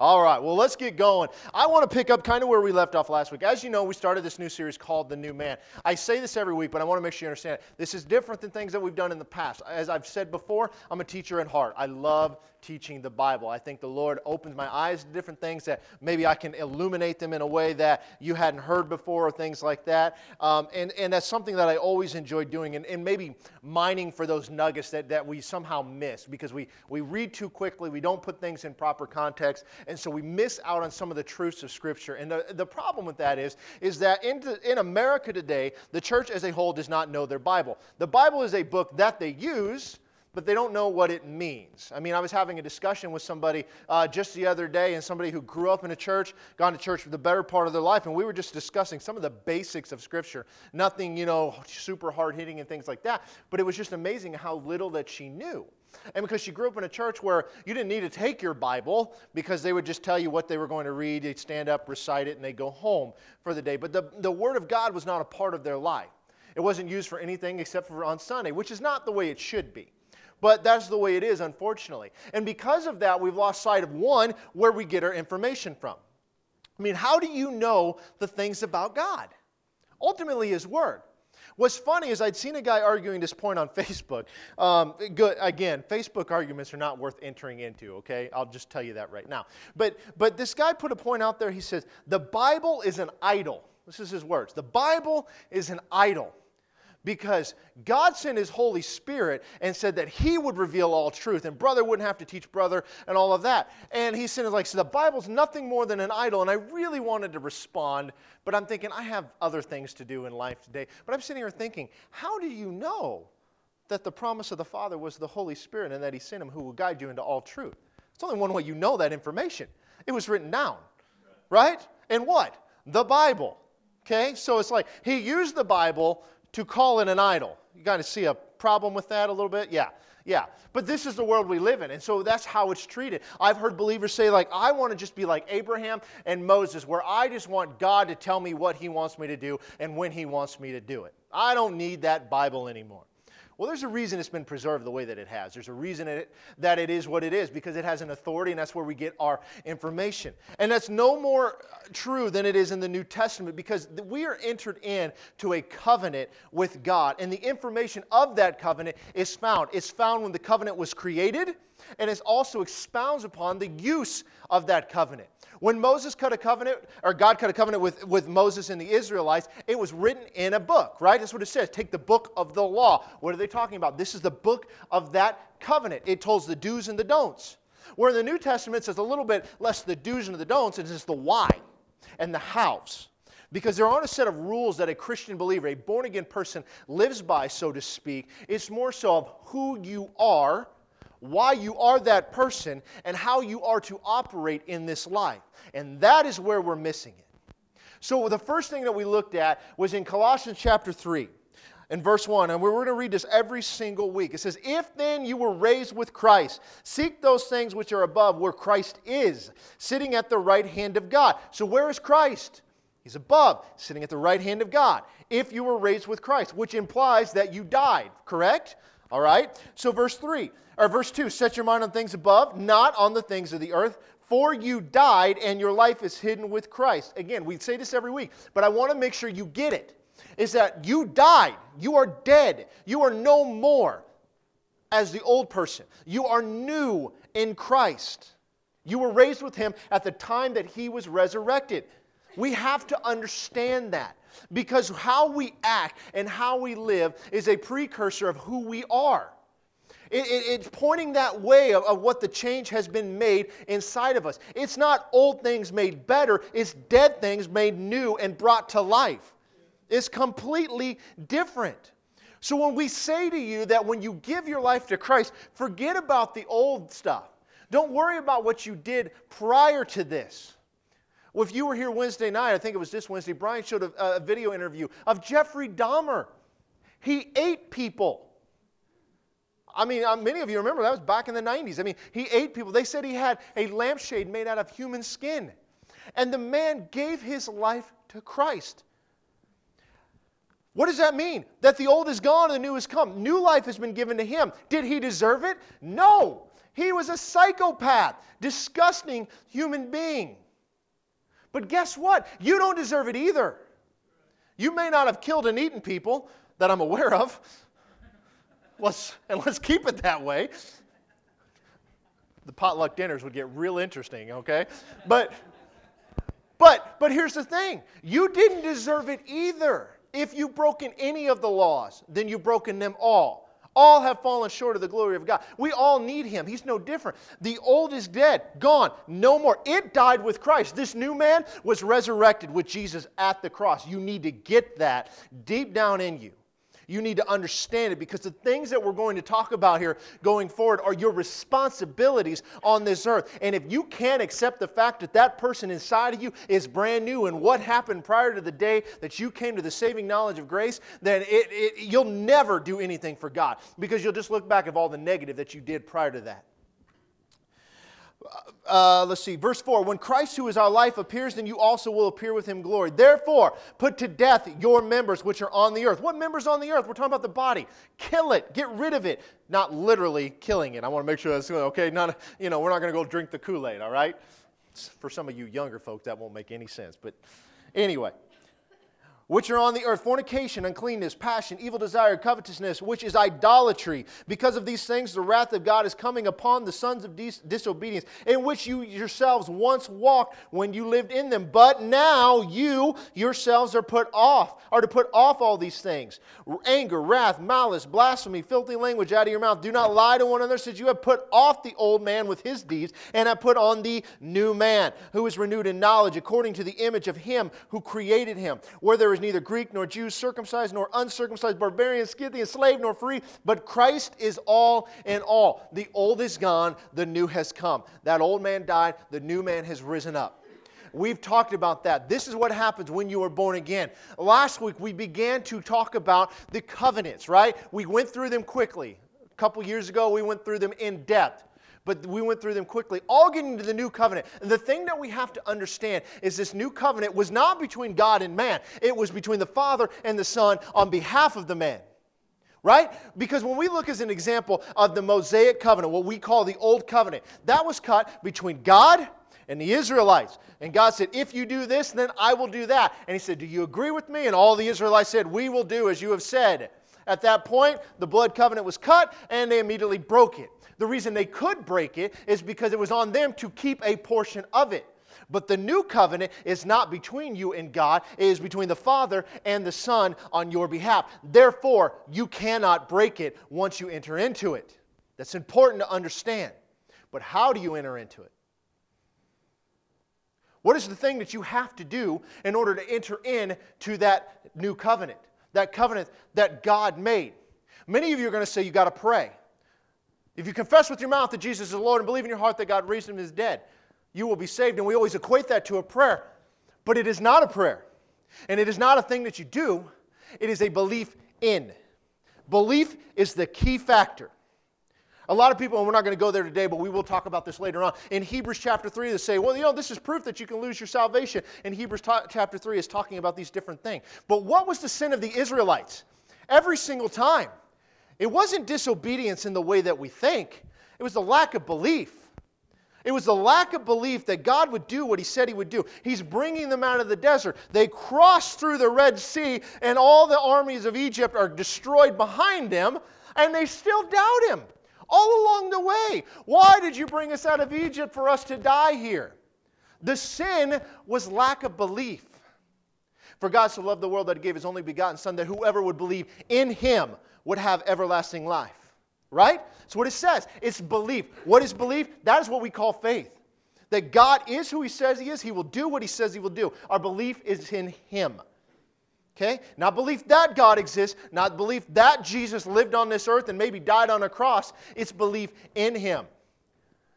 All right, well, let's get going. I want to pick up kind of where we left off last week. As you know, we started this new series called The New Man. I say this every week, but I want to make sure you understand it. This is different than things that we've done in the past. As I've said before, I'm a teacher at heart. I love teaching the Bible. I think the Lord opens my eyes to different things that maybe I can illuminate them in a way that you hadn't heard before, or things like that. Um, and, and that's something that I always enjoy doing, and, and maybe mining for those nuggets that, that we somehow miss because we, we read too quickly, we don't put things in proper context, and so we miss out on some of the truths of Scripture. And the, the problem with that is, is that in, in America today, the church as a whole does not know their Bible. The Bible is a book that they use but they don't know what it means. I mean, I was having a discussion with somebody uh, just the other day, and somebody who grew up in a church, gone to church for the better part of their life, and we were just discussing some of the basics of Scripture. Nothing, you know, super hard hitting and things like that, but it was just amazing how little that she knew. And because she grew up in a church where you didn't need to take your Bible because they would just tell you what they were going to read, they'd stand up, recite it, and they'd go home for the day. But the, the Word of God was not a part of their life. It wasn't used for anything except for on Sunday, which is not the way it should be. But that's the way it is, unfortunately. And because of that, we've lost sight of one, where we get our information from. I mean, how do you know the things about God? Ultimately, His Word. What's funny is I'd seen a guy arguing this point on Facebook. Um, good, again, Facebook arguments are not worth entering into, okay? I'll just tell you that right now. But, but this guy put a point out there. He says, The Bible is an idol. This is his words. The Bible is an idol because God sent His Holy Spirit and said that He would reveal all truth, and brother wouldn't have to teach brother and all of that. And He said, like, so the Bible's nothing more than an idol. And I really wanted to respond, but I'm thinking, I have other things to do in life today. But I'm sitting here thinking, how do you know that the promise of the Father was the Holy Spirit and that He sent Him who will guide you into all truth? It's only one way you know that information. It was written down, right? And what? The Bible. Okay? So it's like He used the Bible to call it an idol. You kind of see a problem with that a little bit? Yeah. Yeah. But this is the world we live in. And so that's how it's treated. I've heard believers say, like, I want to just be like Abraham and Moses, where I just want God to tell me what he wants me to do and when he wants me to do it. I don't need that Bible anymore. Well, there's a reason it's been preserved the way that it has. There's a reason it, that it is what it is because it has an authority, and that's where we get our information. And that's no more uh, true than it is in the New Testament because we are entered into a covenant with God, and the information of that covenant is found. It's found when the covenant was created, and it also expounds upon the use of that covenant. When Moses cut a covenant, or God cut a covenant with, with Moses and the Israelites, it was written in a book, right? That's what it says. Take the book of the law. What are they talking about? This is the book of that covenant. It tells the do's and the don'ts. Where in the New Testament, it's a little bit less the do's and the don'ts, it's just the why and the hows. Because there aren't a set of rules that a Christian believer, a born again person, lives by, so to speak. It's more so of who you are why you are that person, and how you are to operate in this life. And that is where we're missing it. So, the first thing that we looked at was in Colossians chapter 3 and verse 1, and we're going to read this every single week. It says, If then you were raised with Christ, seek those things which are above, where Christ is, sitting at the right hand of God. So, where is Christ? He's above, sitting at the right hand of God. If you were raised with Christ, which implies that you died, correct? All right? So, verse 3, or verse 2 set your mind on things above, not on the things of the earth. For you died, and your life is hidden with Christ. Again, we say this every week, but I want to make sure you get it. Is that you died, you are dead, you are no more as the old person. You are new in Christ. You were raised with him at the time that he was resurrected. We have to understand that because how we act and how we live is a precursor of who we are. It, it, it's pointing that way of, of what the change has been made inside of us. It's not old things made better, it's dead things made new and brought to life. It's completely different. So when we say to you that when you give your life to Christ, forget about the old stuff. Don't worry about what you did prior to this. Well, if you were here Wednesday night, I think it was this Wednesday, Brian showed a, a video interview of Jeffrey Dahmer. He ate people. I mean, uh, many of you remember that was back in the 90s. I mean, he ate people. They said he had a lampshade made out of human skin. And the man gave his life to Christ. What does that mean? That the old is gone and the new has come. New life has been given to him. Did he deserve it? No. He was a psychopath, disgusting human being. But guess what? You don't deserve it either. You may not have killed and eaten people that I'm aware of. Let's, and let's keep it that way. The potluck dinners would get real interesting, okay? But but but here's the thing. You didn't deserve it either. If you've broken any of the laws, then you've broken them all. All have fallen short of the glory of God. We all need Him. He's no different. The old is dead, gone, no more. It died with Christ. This new man was resurrected with Jesus at the cross. You need to get that deep down in you. You need to understand it because the things that we're going to talk about here going forward are your responsibilities on this earth. And if you can't accept the fact that that person inside of you is brand new and what happened prior to the day that you came to the saving knowledge of grace, then it, it, you'll never do anything for God because you'll just look back at all the negative that you did prior to that uh, let's see, verse 4 When Christ, who is our life, appears, then you also will appear with him glory. Therefore, put to death your members which are on the earth. What members on the earth? We're talking about the body. Kill it, get rid of it. Not literally killing it. I want to make sure that's okay. Not, you know, we're not going to go drink the Kool Aid, all right? For some of you younger folks, that won't make any sense. But anyway which are on the earth fornication, uncleanness, passion, evil desire, covetousness, which is idolatry. Because of these things, the wrath of God is coming upon the sons of dis- disobedience, in which you yourselves once walked when you lived in them. But now you yourselves are put off, are to put off all these things anger, wrath, malice, blasphemy, filthy language out of your mouth. Do not lie to one another, since you have put off the old man with his deeds, and have put on the new man, who is renewed in knowledge according to the image of him who created him. Where there is neither Greek nor Jew, circumcised nor uncircumcised, barbarian, Scythian, slave nor free, but Christ is all in all. The old is gone, the new has come. That old man died, the new man has risen up. We've talked about that. This is what happens when you are born again. Last week, we began to talk about the covenants, right? We went through them quickly. A couple years ago, we went through them in depth but we went through them quickly, all getting to the new covenant. And the thing that we have to understand is this new covenant was not between God and man, it was between the Father and the Son on behalf of the man. Right? Because when we look as an example of the Mosaic covenant, what we call the Old Covenant, that was cut between God and the Israelites. And God said, If you do this, then I will do that. And He said, Do you agree with me? And all the Israelites said, We will do as you have said. At that point, the blood covenant was cut and they immediately broke it. The reason they could break it is because it was on them to keep a portion of it. But the new covenant is not between you and God, it is between the Father and the Son on your behalf. Therefore, you cannot break it once you enter into it. That's important to understand. But how do you enter into it? What is the thing that you have to do in order to enter into that new covenant? That covenant that God made. Many of you are going to say you got to pray. If you confess with your mouth that Jesus is Lord and believe in your heart that God raised him as dead, you will be saved. And we always equate that to a prayer. But it is not a prayer. And it is not a thing that you do, it is a belief in. Belief is the key factor. A lot of people, and we're not going to go there today, but we will talk about this later on. In Hebrews chapter 3, they say, well, you know, this is proof that you can lose your salvation. And Hebrews ta- chapter 3 is talking about these different things. But what was the sin of the Israelites? Every single time. It wasn't disobedience in the way that we think, it was the lack of belief. It was the lack of belief that God would do what He said He would do. He's bringing them out of the desert. They cross through the Red Sea, and all the armies of Egypt are destroyed behind them, and they still doubt Him all along the way. Why did you bring us out of Egypt for us to die here? The sin was lack of belief. For God so loved the world that He gave His only begotten Son, that whoever would believe in Him would have everlasting life. Right? That's what it says. It's belief. What is belief? That is what we call faith. That God is who He says He is, He will do what He says He will do. Our belief is in Him. Okay? Not belief that God exists, not belief that Jesus lived on this earth and maybe died on a cross. It's belief in Him.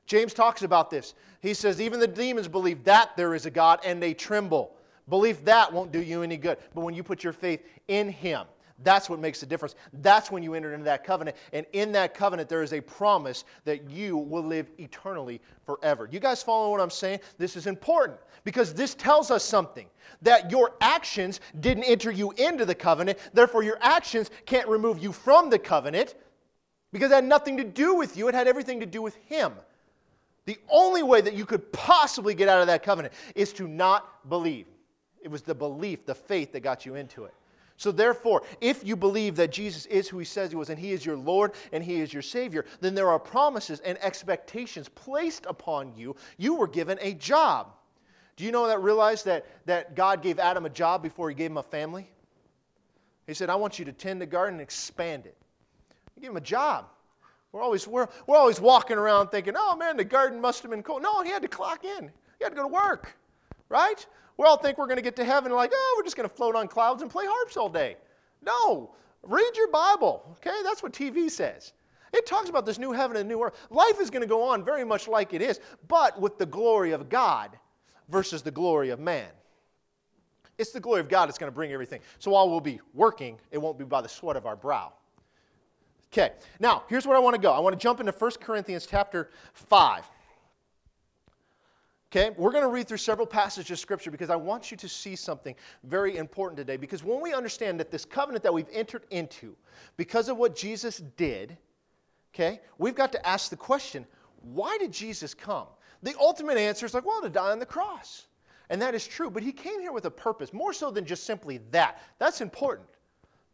James talks about this. He says, even the demons believe that there is a God and they tremble. Belief that won't do you any good. But when you put your faith in Him, that's what makes the difference. That's when you enter into that covenant. And in that covenant, there is a promise that you will live eternally forever. You guys follow what I'm saying? This is important because this tells us something that your actions didn't enter you into the covenant. Therefore, your actions can't remove you from the covenant. because it had nothing to do with you, it had everything to do with Him. The only way that you could possibly get out of that covenant is to not believe. It was the belief, the faith that got you into it. So, therefore, if you believe that Jesus is who he says he was and he is your Lord and he is your Savior, then there are promises and expectations placed upon you. You were given a job. Do you know that realize that, that God gave Adam a job before he gave him a family? He said, I want you to tend the garden and expand it. He gave him a job. We're always, we're, we're always walking around thinking, oh man, the garden must have been cold. No, he had to clock in, he had to go to work, right? We all think we're going to get to heaven like, oh, we're just going to float on clouds and play harps all day. No, read your Bible, okay? That's what TV says. It talks about this new heaven and new earth. Life is going to go on very much like it is, but with the glory of God versus the glory of man. It's the glory of God that's going to bring everything. So while we'll be working, it won't be by the sweat of our brow. Okay, now here's where I want to go. I want to jump into 1 Corinthians chapter 5. Okay, we're going to read through several passages of Scripture because I want you to see something very important today. Because when we understand that this covenant that we've entered into, because of what Jesus did, okay, we've got to ask the question why did Jesus come? The ultimate answer is like, well, to die on the cross. And that is true, but he came here with a purpose, more so than just simply that. That's important.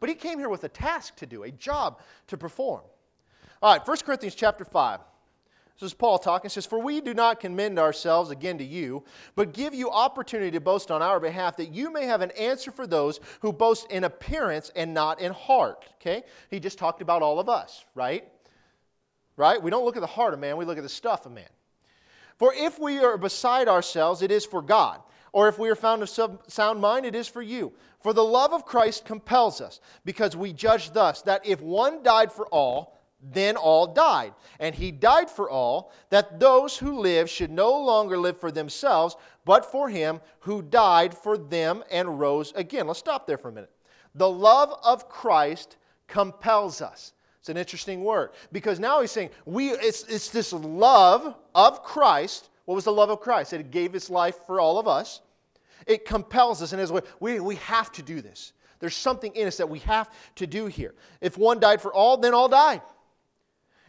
But he came here with a task to do, a job to perform. All right, 1 Corinthians chapter 5. This is Paul talking. He says, For we do not commend ourselves again to you, but give you opportunity to boast on our behalf, that you may have an answer for those who boast in appearance and not in heart. Okay? He just talked about all of us, right? Right? We don't look at the heart of man, we look at the stuff of man. For if we are beside ourselves, it is for God. Or if we are found of sound mind, it is for you. For the love of Christ compels us, because we judge thus that if one died for all, then all died. And he died for all, that those who live should no longer live for themselves, but for him who died for them and rose again. Let's stop there for a minute. The love of Christ compels us. It's an interesting word because now he's saying we it's, it's this love of Christ. What was the love of Christ? It gave his life for all of us. It compels us, and as we, we, we have to do this. There's something in us that we have to do here. If one died for all, then all died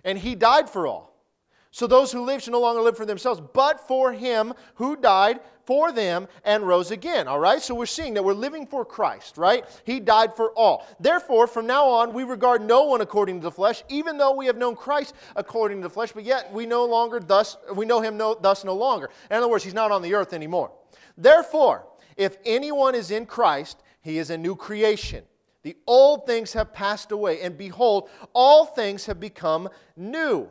and he died for all. So those who live should no longer live for themselves, but for him who died for them and rose again. All right? So we're seeing that we're living for Christ, right? He died for all. Therefore, from now on, we regard no one according to the flesh, even though we have known Christ according to the flesh, but yet we no longer thus we know him no, thus no longer. In other words, he's not on the earth anymore. Therefore, if anyone is in Christ, he is a new creation. The old things have passed away, and behold, all things have become new.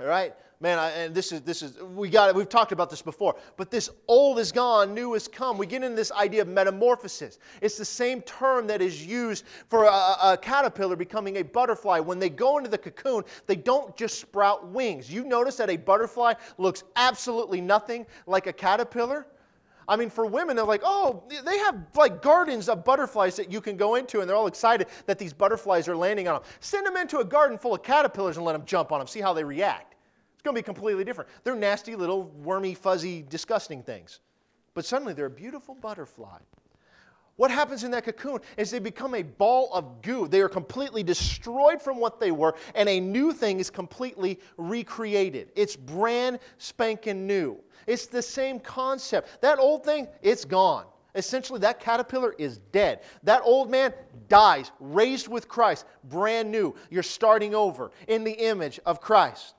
All right? Man, I, and this is, this is, we got it, we've talked about this before, but this old is gone, new is come. We get into this idea of metamorphosis. It's the same term that is used for a, a caterpillar becoming a butterfly. When they go into the cocoon, they don't just sprout wings. You notice that a butterfly looks absolutely nothing like a caterpillar? I mean, for women, they're like, oh, they have like gardens of butterflies that you can go into, and they're all excited that these butterflies are landing on them. Send them into a garden full of caterpillars and let them jump on them, see how they react. It's going to be completely different. They're nasty, little, wormy, fuzzy, disgusting things. But suddenly they're a beautiful butterfly. What happens in that cocoon is they become a ball of goo. They are completely destroyed from what they were, and a new thing is completely recreated. It's brand spanking new. It's the same concept. That old thing, it's gone. Essentially, that caterpillar is dead. That old man dies, raised with Christ, brand new. You're starting over in the image of Christ.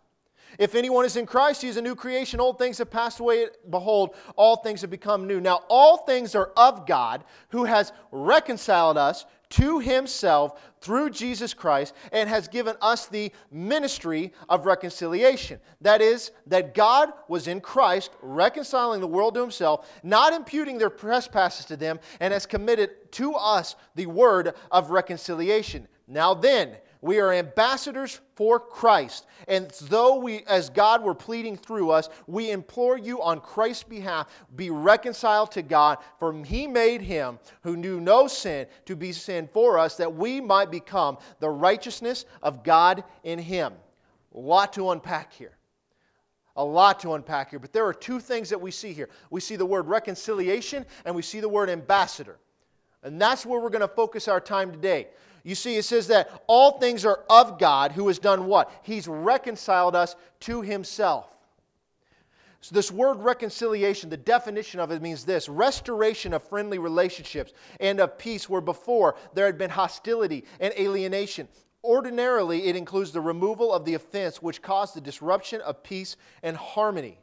If anyone is in Christ, he is a new creation. Old things have passed away. Behold, all things have become new. Now, all things are of God, who has reconciled us to himself through Jesus Christ and has given us the ministry of reconciliation. That is, that God was in Christ reconciling the world to himself, not imputing their trespasses to them, and has committed to us the word of reconciliation. Now then, we are ambassadors for Christ. And though we, as God were pleading through us, we implore you on Christ's behalf, be reconciled to God, for he made him who knew no sin to be sin for us, that we might become the righteousness of God in him. A lot to unpack here. A lot to unpack here. But there are two things that we see here we see the word reconciliation, and we see the word ambassador. And that's where we're going to focus our time today. You see, it says that all things are of God who has done what? He's reconciled us to himself. So, this word reconciliation, the definition of it means this restoration of friendly relationships and of peace where before there had been hostility and alienation. Ordinarily, it includes the removal of the offense which caused the disruption of peace and harmony.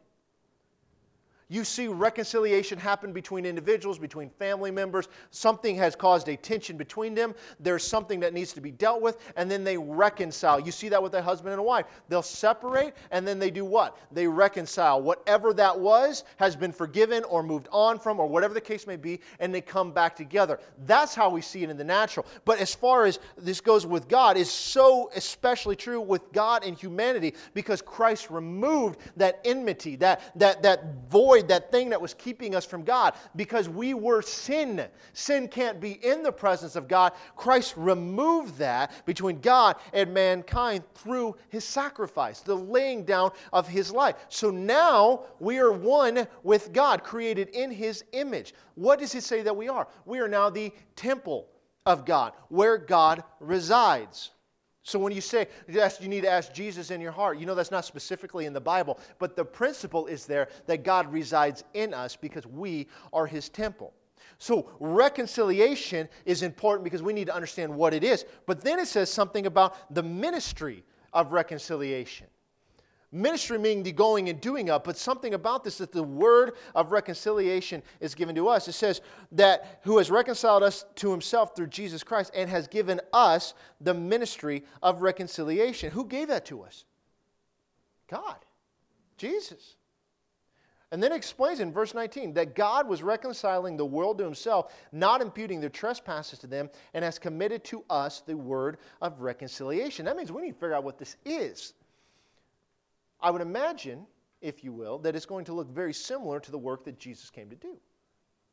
You see reconciliation happen between individuals, between family members. Something has caused a tension between them. There's something that needs to be dealt with, and then they reconcile. You see that with a husband and a wife. They'll separate, and then they do what? They reconcile. Whatever that was has been forgiven or moved on from, or whatever the case may be, and they come back together. That's how we see it in the natural. But as far as this goes with God, is so especially true with God and humanity because Christ removed that enmity, that, that, that void that thing that was keeping us from God, because we were sin. Sin can't be in the presence of God. Christ removed that between God and mankind through his sacrifice, the laying down of his life. So now we are one with God, created in his image. What does he say that we are? We are now the temple of God, where God resides. So when you say yes, you need to ask Jesus in your heart, you know that's not specifically in the Bible, but the principle is there that God resides in us because we are his temple. So reconciliation is important because we need to understand what it is. But then it says something about the ministry of reconciliation. Ministry meaning the going and doing of, but something about this that the word of reconciliation is given to us. It says that who has reconciled us to himself through Jesus Christ and has given us the ministry of reconciliation. Who gave that to us? God, Jesus. And then explains in verse 19 that God was reconciling the world to himself, not imputing their trespasses to them, and has committed to us the word of reconciliation. That means we need to figure out what this is. I would imagine, if you will, that it's going to look very similar to the work that Jesus came to do.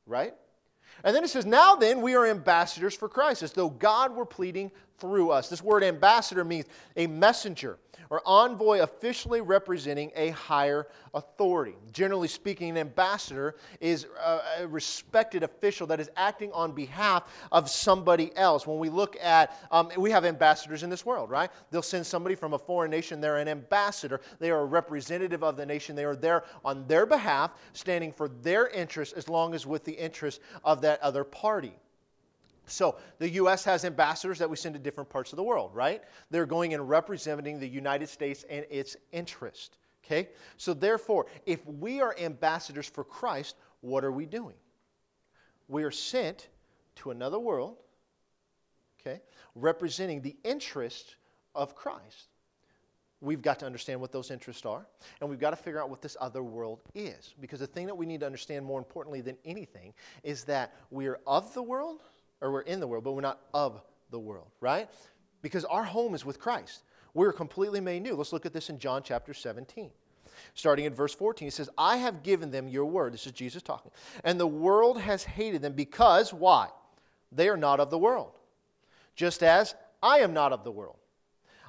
Right? And then it says, Now then, we are ambassadors for Christ, as though God were pleading through us. This word ambassador means a messenger or envoy officially representing a higher authority. Generally speaking, an ambassador is a respected official that is acting on behalf of somebody else. When we look at, um, we have ambassadors in this world, right? They'll send somebody from a foreign nation, they're an ambassador. They are a representative of the nation. They are there on their behalf, standing for their interests as long as with the interest of that other party. So the U.S. has ambassadors that we send to different parts of the world, right? They're going and representing the United States and its interest. Okay? So therefore, if we are ambassadors for Christ, what are we doing? We are sent to another world, okay, representing the interest of Christ. We've got to understand what those interests are, and we've got to figure out what this other world is. Because the thing that we need to understand more importantly than anything is that we are of the world, or we're in the world, but we're not of the world, right? Because our home is with Christ. We're completely made new. Let's look at this in John chapter 17. Starting in verse 14, he says, I have given them your word. This is Jesus talking. And the world has hated them because, why? They are not of the world, just as I am not of the world.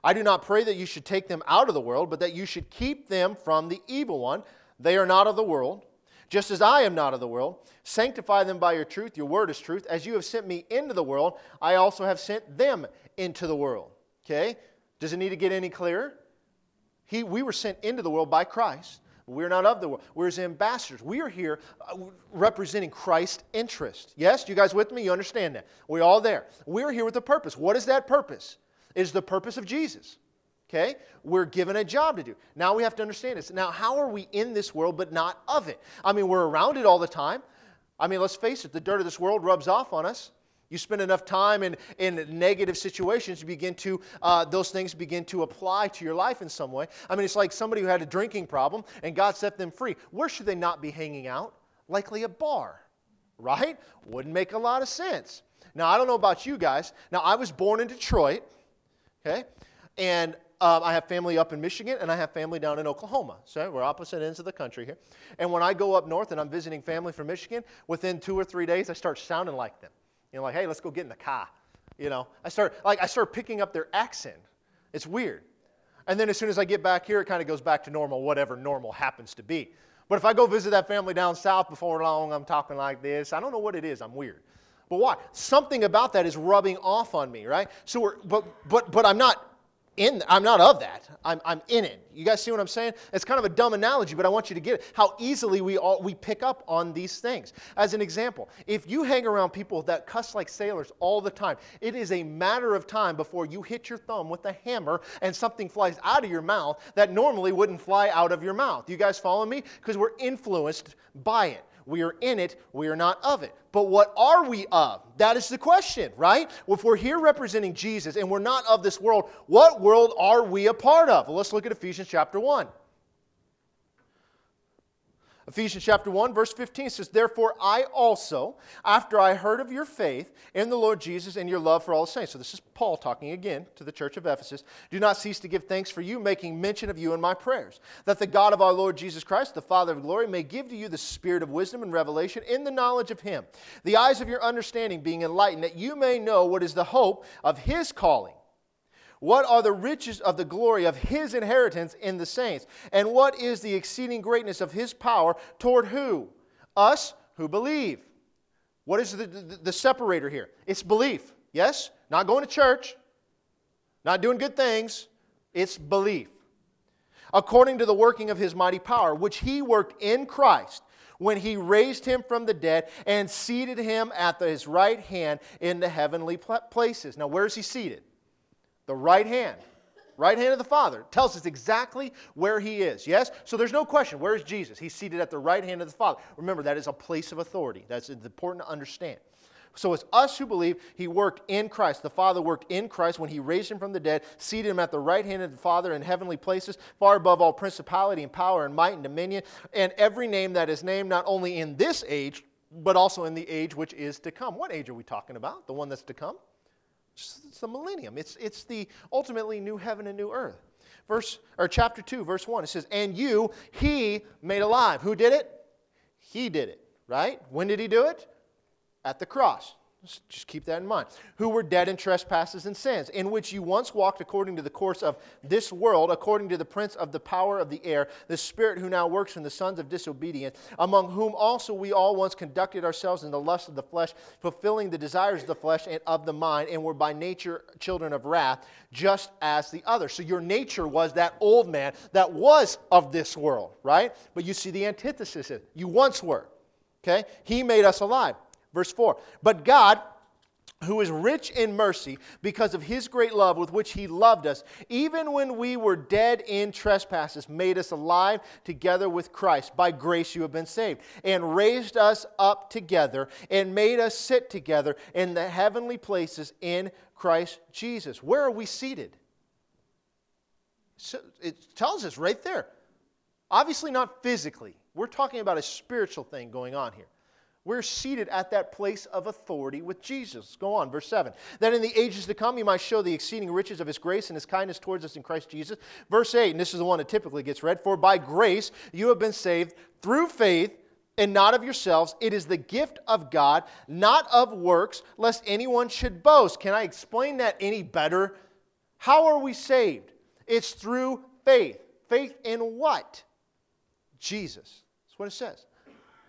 I do not pray that you should take them out of the world, but that you should keep them from the evil one. They are not of the world just as I am not of the world. Sanctify them by your truth. Your word is truth. As you have sent me into the world, I also have sent them into the world. Okay? Does it need to get any clearer? He, we were sent into the world by Christ. We're not of the world. We're his ambassadors. We are here uh, representing Christ's interest. Yes? You guys with me? You understand that? We're all there. We're here with a purpose. What is that purpose? It is the purpose of Jesus. Okay? We're given a job to do. Now we have to understand this. Now, how are we in this world but not of it? I mean, we're around it all the time. I mean, let's face it, the dirt of this world rubs off on us. You spend enough time in, in negative situations, you begin to, uh, those things begin to apply to your life in some way. I mean, it's like somebody who had a drinking problem and God set them free. Where should they not be hanging out? Likely a bar, right? Wouldn't make a lot of sense. Now, I don't know about you guys. Now, I was born in Detroit, okay? And um, I have family up in Michigan and I have family down in Oklahoma. So we're opposite ends of the country here. And when I go up north and I'm visiting family from Michigan, within two or three days, I start sounding like them. You know, like, hey, let's go get in the car. You know, I start like I start picking up their accent. It's weird. And then as soon as I get back here, it kind of goes back to normal, whatever normal happens to be. But if I go visit that family down south before long, I'm talking like this. I don't know what it is. I'm weird. But why? Something about that is rubbing off on me, right? So we're, but, but, but I'm not in i'm not of that. I'm, I'm in it. You guys see what i'm saying? It's kind of a dumb analogy but i want you to get it. How easily we all we pick up on these things. As an example if you hang around people that cuss like sailors all the time it is a matter of time before you hit your thumb with a hammer and something flies out of your mouth that normally wouldn't fly out of your mouth. You guys follow me? Because we're influenced by it we are in it, we are not of it. But what are we of? That is the question, right? If we're here representing Jesus and we're not of this world, what world are we a part of? Well, let's look at Ephesians chapter 1. Ephesians chapter 1, verse 15 says, Therefore I also, after I heard of your faith in the Lord Jesus and your love for all the saints. So this is Paul talking again to the church of Ephesus. Do not cease to give thanks for you, making mention of you in my prayers, that the God of our Lord Jesus Christ, the Father of glory, may give to you the spirit of wisdom and revelation in the knowledge of him, the eyes of your understanding being enlightened, that you may know what is the hope of his calling what are the riches of the glory of his inheritance in the saints? And what is the exceeding greatness of his power toward who? Us who believe. What is the, the, the, separator here? It's belief. Yes? Not going to church, not doing good things. It's belief. According to the working of his mighty power, which he worked in Christ when he raised him from the dead and seated him at his right hand in the heavenly places. Now, where is he seated? The right hand. Right hand of the Father tells us exactly where he is. Yes? So there's no question. Where is Jesus? He's seated at the right hand of the Father. Remember, that is a place of authority. That's important to understand. So it's us who believe he worked in Christ. The Father worked in Christ when he raised him from the dead, seated him at the right hand of the Father in heavenly places, far above all principality and power and might and dominion, and every name that is named not only in this age, but also in the age which is to come. What age are we talking about? The one that's to come? It's the millennium. It's, it's the ultimately new heaven and new earth. Verse or chapter 2, verse 1, it says, And you he made alive. Who did it? He did it, right? When did he do it? At the cross. Just keep that in mind. Who were dead in trespasses and sins, in which you once walked according to the course of this world, according to the prince of the power of the air, the spirit who now works in the sons of disobedience, among whom also we all once conducted ourselves in the lust of the flesh, fulfilling the desires of the flesh and of the mind, and were by nature children of wrath, just as the others. So your nature was that old man that was of this world, right? But you see the antithesis. Is you once were. Okay? He made us alive. Verse 4 But God, who is rich in mercy, because of his great love with which he loved us, even when we were dead in trespasses, made us alive together with Christ. By grace you have been saved, and raised us up together, and made us sit together in the heavenly places in Christ Jesus. Where are we seated? So it tells us right there. Obviously, not physically. We're talking about a spiritual thing going on here. We're seated at that place of authority with Jesus. Go on, verse 7. That in the ages to come, you might show the exceeding riches of his grace and his kindness towards us in Christ Jesus. Verse 8, and this is the one that typically gets read For by grace you have been saved through faith, and not of yourselves. It is the gift of God, not of works, lest anyone should boast. Can I explain that any better? How are we saved? It's through faith. Faith in what? Jesus. That's what it says.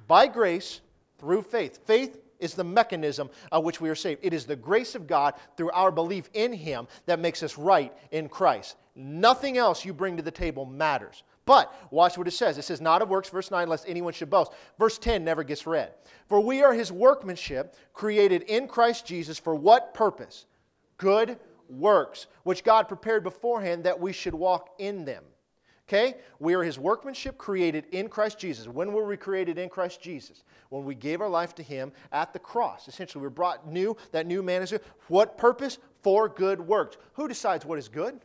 By grace, through faith. Faith is the mechanism of which we are saved. It is the grace of God through our belief in Him that makes us right in Christ. Nothing else you bring to the table matters. But watch what it says. It says, Not of works, verse 9, lest anyone should boast. Verse 10 never gets read. For we are His workmanship, created in Christ Jesus for what purpose? Good works, which God prepared beforehand that we should walk in them. Okay? We are his workmanship created in Christ Jesus. When were we created in Christ Jesus? When we gave our life to him at the cross. Essentially, we are brought new. That new man is here. what purpose? For good works. Who decides what is good?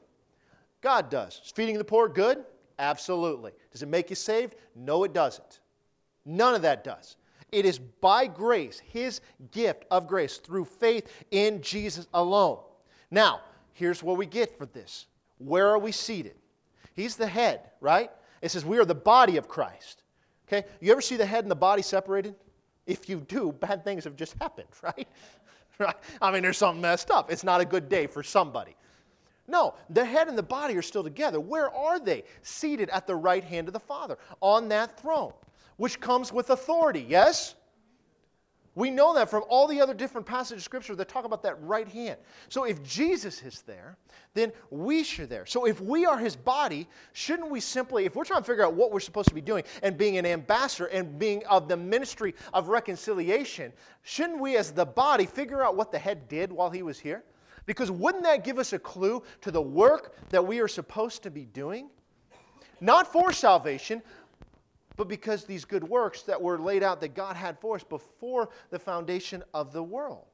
God does. Is feeding the poor good? Absolutely. Does it make you saved? No, it doesn't. None of that does. It is by grace, his gift of grace, through faith in Jesus alone. Now, here's what we get for this. Where are we seated? He's the head, right? It says we are the body of Christ. Okay? You ever see the head and the body separated? If you do, bad things have just happened, right? right? I mean, there's something messed up. It's not a good day for somebody. No, the head and the body are still together. Where are they? Seated at the right hand of the Father on that throne, which comes with authority, yes? We know that from all the other different passages of Scripture that talk about that right hand. So if Jesus is there, then we should there. So if we are his body, shouldn't we simply, if we're trying to figure out what we're supposed to be doing and being an ambassador and being of the ministry of reconciliation, shouldn't we as the body figure out what the head did while he was here? Because wouldn't that give us a clue to the work that we are supposed to be doing? Not for salvation, but because these good works that were laid out that God had for us before the foundation of the world.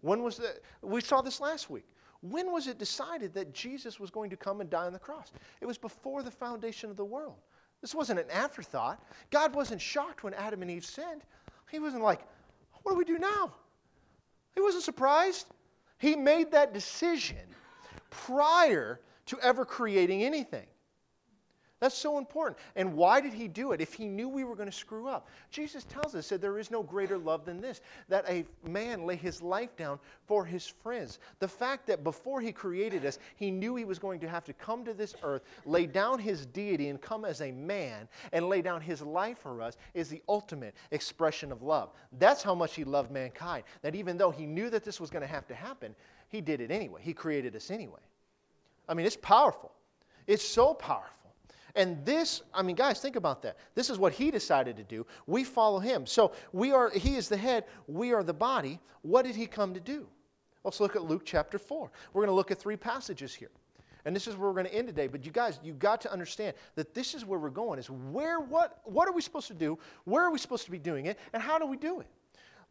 When was the, we saw this last week. When was it decided that Jesus was going to come and die on the cross? It was before the foundation of the world. This wasn't an afterthought. God wasn't shocked when Adam and Eve sinned. He wasn't like, what do we do now? He wasn't surprised. He made that decision prior to ever creating anything. That's so important. And why did he do it if he knew we were going to screw up? Jesus tells us that there is no greater love than this, that a man lay his life down for his friends. The fact that before he created us, he knew he was going to have to come to this earth, lay down his deity, and come as a man and lay down his life for us is the ultimate expression of love. That's how much he loved mankind. That even though he knew that this was going to have to happen, he did it anyway. He created us anyway. I mean, it's powerful. It's so powerful. And this, I mean, guys, think about that. This is what he decided to do. We follow him. So we are, he is the head, we are the body. What did he come to do? Let's look at Luke chapter 4. We're going to look at three passages here. And this is where we're going to end today. But you guys, you got to understand that this is where we're going. Is where what what are we supposed to do? Where are we supposed to be doing it? And how do we do it?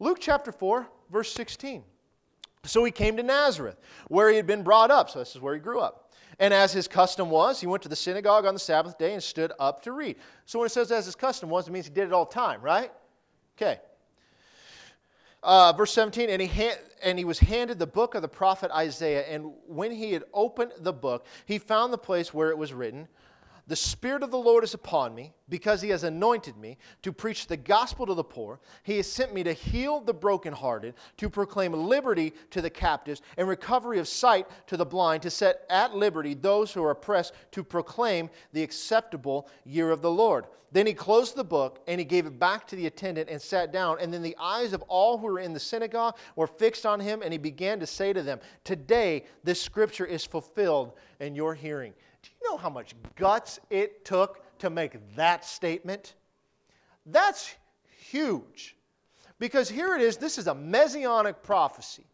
Luke chapter 4, verse 16. So he came to Nazareth, where he had been brought up. So this is where he grew up. And as his custom was, he went to the synagogue on the Sabbath day and stood up to read. So when it says as his custom was, it means he did it all the time, right? Okay. Uh, verse 17, and he, ha- and he was handed the book of the prophet Isaiah. And when he had opened the book, he found the place where it was written, the Spirit of the Lord is upon me, because He has anointed me to preach the gospel to the poor. He has sent me to heal the brokenhearted, to proclaim liberty to the captives, and recovery of sight to the blind, to set at liberty those who are oppressed, to proclaim the acceptable year of the Lord. Then he closed the book, and he gave it back to the attendant and sat down. And then the eyes of all who were in the synagogue were fixed on him, and he began to say to them, Today this scripture is fulfilled in your hearing. Do you know how much guts it took to make that statement? That's huge. Because here it is this is a messianic prophecy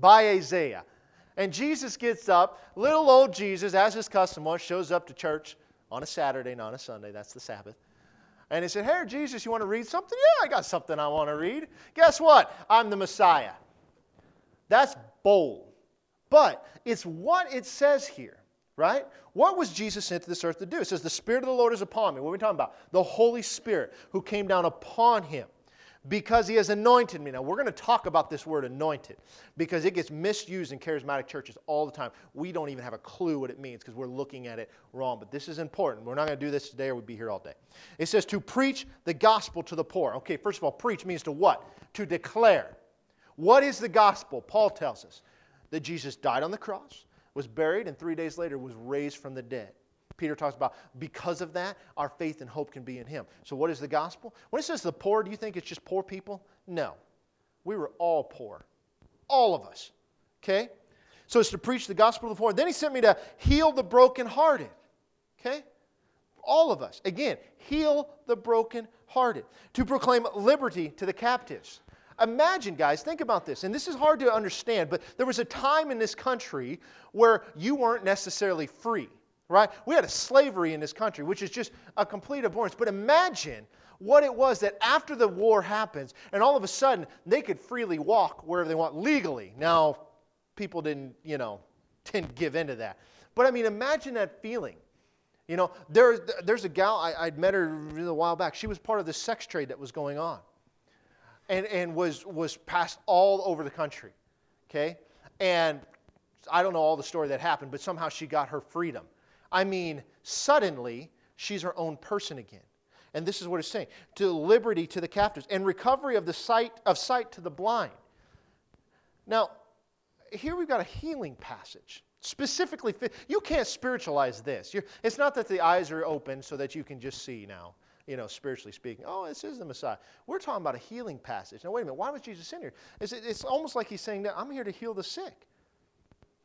by Isaiah. And Jesus gets up, little old Jesus, as his custom was, shows up to church on a Saturday, not a Sunday, that's the Sabbath. And he said, Hey, Jesus, you want to read something? Yeah, I got something I want to read. Guess what? I'm the Messiah. That's bold. But it's what it says here right? What was Jesus sent to this earth to do? It says, The Spirit of the Lord is upon me. What are we talking about? The Holy Spirit who came down upon him because he has anointed me. Now, we're going to talk about this word anointed because it gets misused in charismatic churches all the time. We don't even have a clue what it means because we're looking at it wrong. But this is important. We're not going to do this today or we'd be here all day. It says to preach the gospel to the poor. Okay, first of all, preach means to what? To declare. What is the gospel? Paul tells us that Jesus died on the cross was buried, and three days later was raised from the dead. Peter talks about because of that, our faith and hope can be in him. So, what is the gospel? When it says the poor, do you think it's just poor people? No. We were all poor. All of us. Okay? So, it's to preach the gospel of the poor. Then he sent me to heal the brokenhearted. Okay? All of us. Again, heal the brokenhearted. To proclaim liberty to the captives Imagine, guys, think about this. And this is hard to understand, but there was a time in this country where you weren't necessarily free, right? We had a slavery in this country, which is just a complete abhorrence. But imagine what it was that after the war happens, and all of a sudden they could freely walk wherever they want legally. Now, people didn't, you know, didn't give into that. But I mean, imagine that feeling. You know, there, there's a gal, I, I'd met her a while back. She was part of the sex trade that was going on and, and was, was passed all over the country. Okay? And I don't know all the story that happened, but somehow she got her freedom. I mean, suddenly, she's her own person again. And this is what it's saying to liberty to the captives and recovery of the sight of sight to the blind. Now, here we've got a healing passage. Specifically, you can't spiritualize this. You're, it's not that the eyes are open so that you can just see now. You know, spiritually speaking. Oh, this is the Messiah. We're talking about a healing passage. Now, wait a minute. Why was Jesus in here? It's, it's almost like he's saying that I'm here to heal the sick.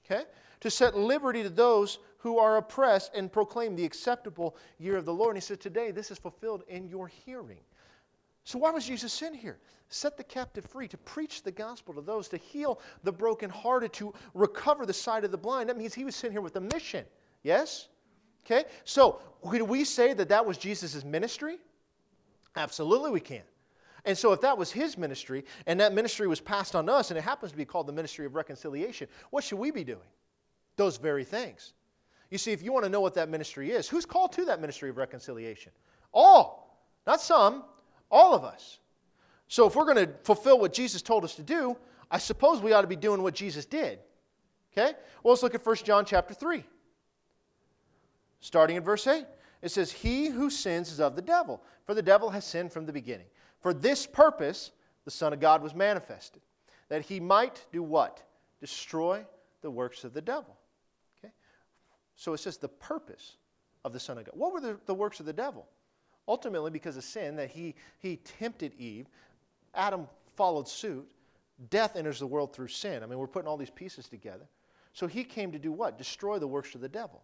Okay? To set liberty to those who are oppressed and proclaim the acceptable year of the Lord. And he said, Today, this is fulfilled in your hearing. So, why was Jesus in here? Set the captive free, to preach the gospel to those, to heal the brokenhearted, to recover the sight of the blind. That means he was sent here with a mission. Yes? Okay? So, could we say that that was Jesus' ministry? Absolutely, we can. And so, if that was his ministry and that ministry was passed on us, and it happens to be called the ministry of reconciliation, what should we be doing? Those very things. You see, if you want to know what that ministry is, who's called to that ministry of reconciliation? All, not some, all of us. So, if we're going to fulfill what Jesus told us to do, I suppose we ought to be doing what Jesus did. Okay? Well, let's look at 1 John chapter 3. Starting in verse 8, it says, He who sins is of the devil, for the devil has sinned from the beginning. For this purpose, the Son of God was manifested, that he might do what? Destroy the works of the devil. Okay? So it says the purpose of the Son of God. What were the, the works of the devil? Ultimately, because of sin, that he, he tempted Eve, Adam followed suit, death enters the world through sin. I mean, we're putting all these pieces together. So he came to do what? Destroy the works of the devil.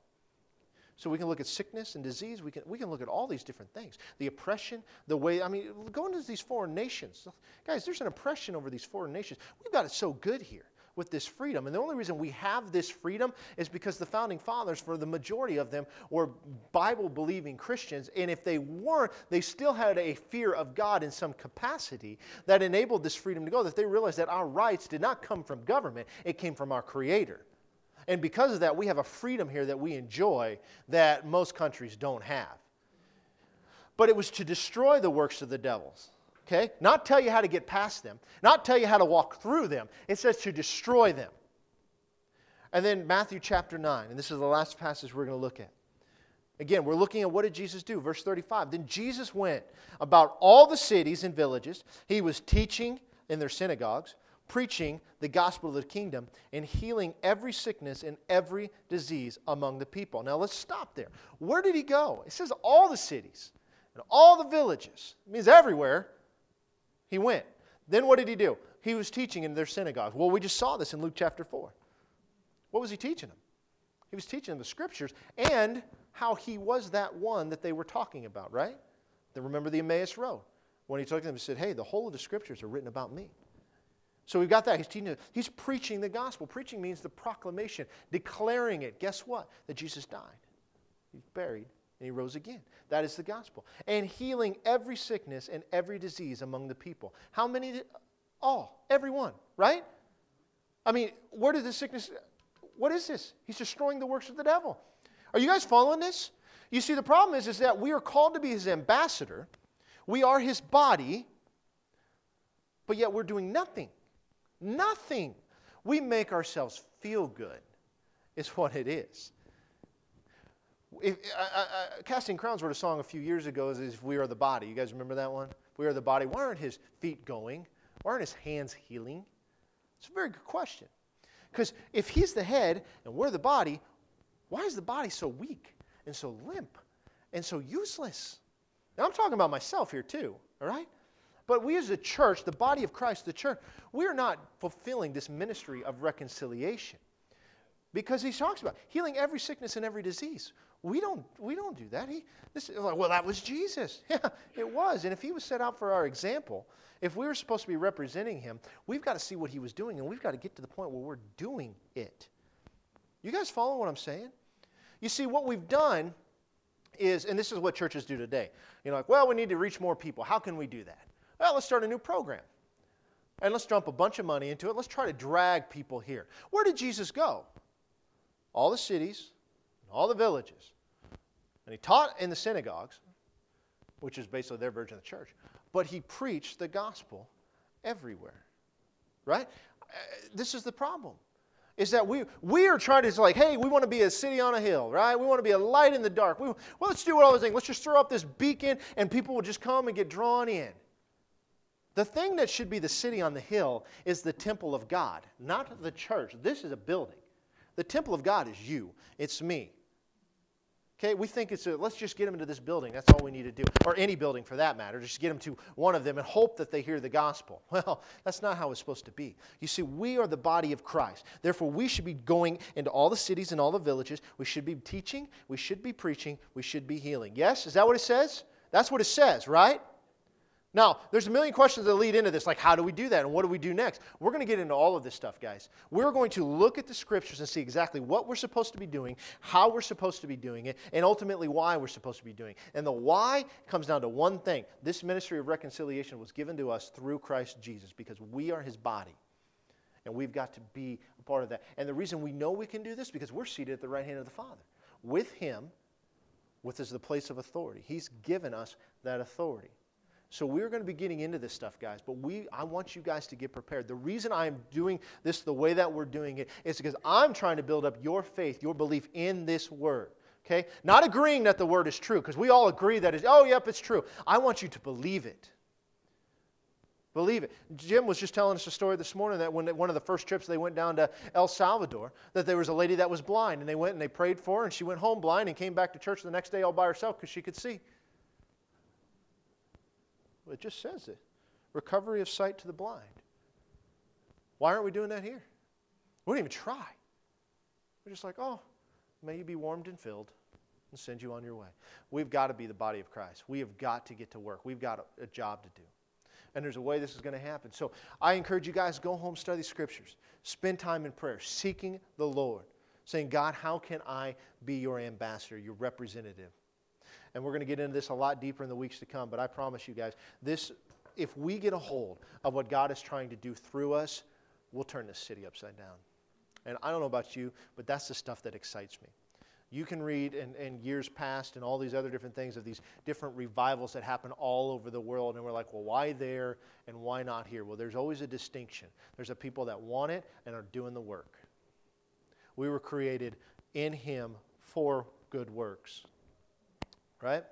So we can look at sickness and disease. We can, we can look at all these different things. The oppression, the way, I mean, go into these foreign nations. Guys, there's an oppression over these foreign nations. We've got it so good here with this freedom. And the only reason we have this freedom is because the founding fathers, for the majority of them, were Bible believing Christians. And if they weren't, they still had a fear of God in some capacity that enabled this freedom to go. That they realized that our rights did not come from government, it came from our Creator. And because of that, we have a freedom here that we enjoy that most countries don't have. But it was to destroy the works of the devils. Okay? Not tell you how to get past them, not tell you how to walk through them. It says to destroy them. And then Matthew chapter 9, and this is the last passage we're going to look at. Again, we're looking at what did Jesus do? Verse 35. Then Jesus went about all the cities and villages. He was teaching in their synagogues preaching the gospel of the kingdom and healing every sickness and every disease among the people. Now let's stop there. Where did he go? It says all the cities and all the villages. It means everywhere he went. Then what did he do? He was teaching in their synagogues. Well, we just saw this in Luke chapter 4. What was he teaching them? He was teaching them the scriptures and how he was that one that they were talking about, right? Then remember the Emmaus Road. When he took them and said, Hey, the whole of the scriptures are written about me. So we've got that. He's, teaching, he's preaching the gospel. Preaching means the proclamation, declaring it. Guess what? That Jesus died, he's buried, and he rose again. That is the gospel. And healing every sickness and every disease among the people. How many? Did, all, everyone, right? I mean, where did the sickness? What is this? He's destroying the works of the devil. Are you guys following this? You see, the problem is, is that we are called to be his ambassador. We are his body, but yet we're doing nothing. Nothing. We make ourselves feel good, is what it is. If, Casting Crowns wrote a song a few years ago as if we are the body. You guys remember that one? We are the body. Why aren't his feet going? Why aren't his hands healing? It's a very good question. Because if he's the head and we're the body, why is the body so weak and so limp and so useless? Now, I'm talking about myself here too, all right? But we as a church, the body of Christ, the church, we are not fulfilling this ministry of reconciliation. Because he talks about healing every sickness and every disease. We don't, we don't do that. He, this is like, well, that was Jesus. Yeah, it was. And if he was set out for our example, if we were supposed to be representing him, we've got to see what he was doing, and we've got to get to the point where we're doing it. You guys follow what I'm saying? You see, what we've done is, and this is what churches do today. You know, like, well, we need to reach more people. How can we do that? Well, let's start a new program. And let's dump a bunch of money into it. Let's try to drag people here. Where did Jesus go? All the cities, all the villages. And he taught in the synagogues, which is basically their version of the church. But he preached the gospel everywhere. Right? Uh, this is the problem. Is that we, we are trying to, like, hey, we want to be a city on a hill, right? We want to be a light in the dark. We, well, let's do what I was saying. Let's just throw up this beacon and people will just come and get drawn in. The thing that should be the city on the hill is the temple of God, not the church. This is a building. The temple of God is you, it's me. Okay, we think it's a, let's just get them into this building. That's all we need to do. Or any building for that matter. Just get them to one of them and hope that they hear the gospel. Well, that's not how it's supposed to be. You see, we are the body of Christ. Therefore, we should be going into all the cities and all the villages. We should be teaching. We should be preaching. We should be healing. Yes? Is that what it says? That's what it says, right? Now, there's a million questions that lead into this, like how do we do that and what do we do next? We're going to get into all of this stuff, guys. We're going to look at the scriptures and see exactly what we're supposed to be doing, how we're supposed to be doing it, and ultimately why we're supposed to be doing it. And the why comes down to one thing this ministry of reconciliation was given to us through Christ Jesus because we are his body. And we've got to be a part of that. And the reason we know we can do this because we're seated at the right hand of the Father. With him, with is the place of authority. He's given us that authority. So we're going to be getting into this stuff, guys, but we I want you guys to get prepared. The reason I'm doing this the way that we're doing it is because I'm trying to build up your faith, your belief in this word. Okay? Not agreeing that the word is true, because we all agree that it's, oh, yep, it's true. I want you to believe it. Believe it. Jim was just telling us a story this morning that when one of the first trips they went down to El Salvador, that there was a lady that was blind, and they went and they prayed for her, and she went home blind and came back to church the next day all by herself because she could see. It just says it recovery of sight to the blind. Why aren't we doing that here? We don't even try. We're just like, oh, may you be warmed and filled and send you on your way. We've got to be the body of Christ. We have got to get to work. We've got a, a job to do. And there's a way this is going to happen. So I encourage you guys go home, study scriptures, spend time in prayer, seeking the Lord, saying, God, how can I be your ambassador, your representative? And we're going to get into this a lot deeper in the weeks to come, but I promise you guys, this if we get a hold of what God is trying to do through us, we'll turn this city upside down. And I don't know about you, but that's the stuff that excites me. You can read in, in, years past and all these other different things of these different revivals that happen all over the world, and we're like, well, why there and why not here? Well, there's always a distinction. There's a people that want it and are doing the work. We were created in Him for good works right?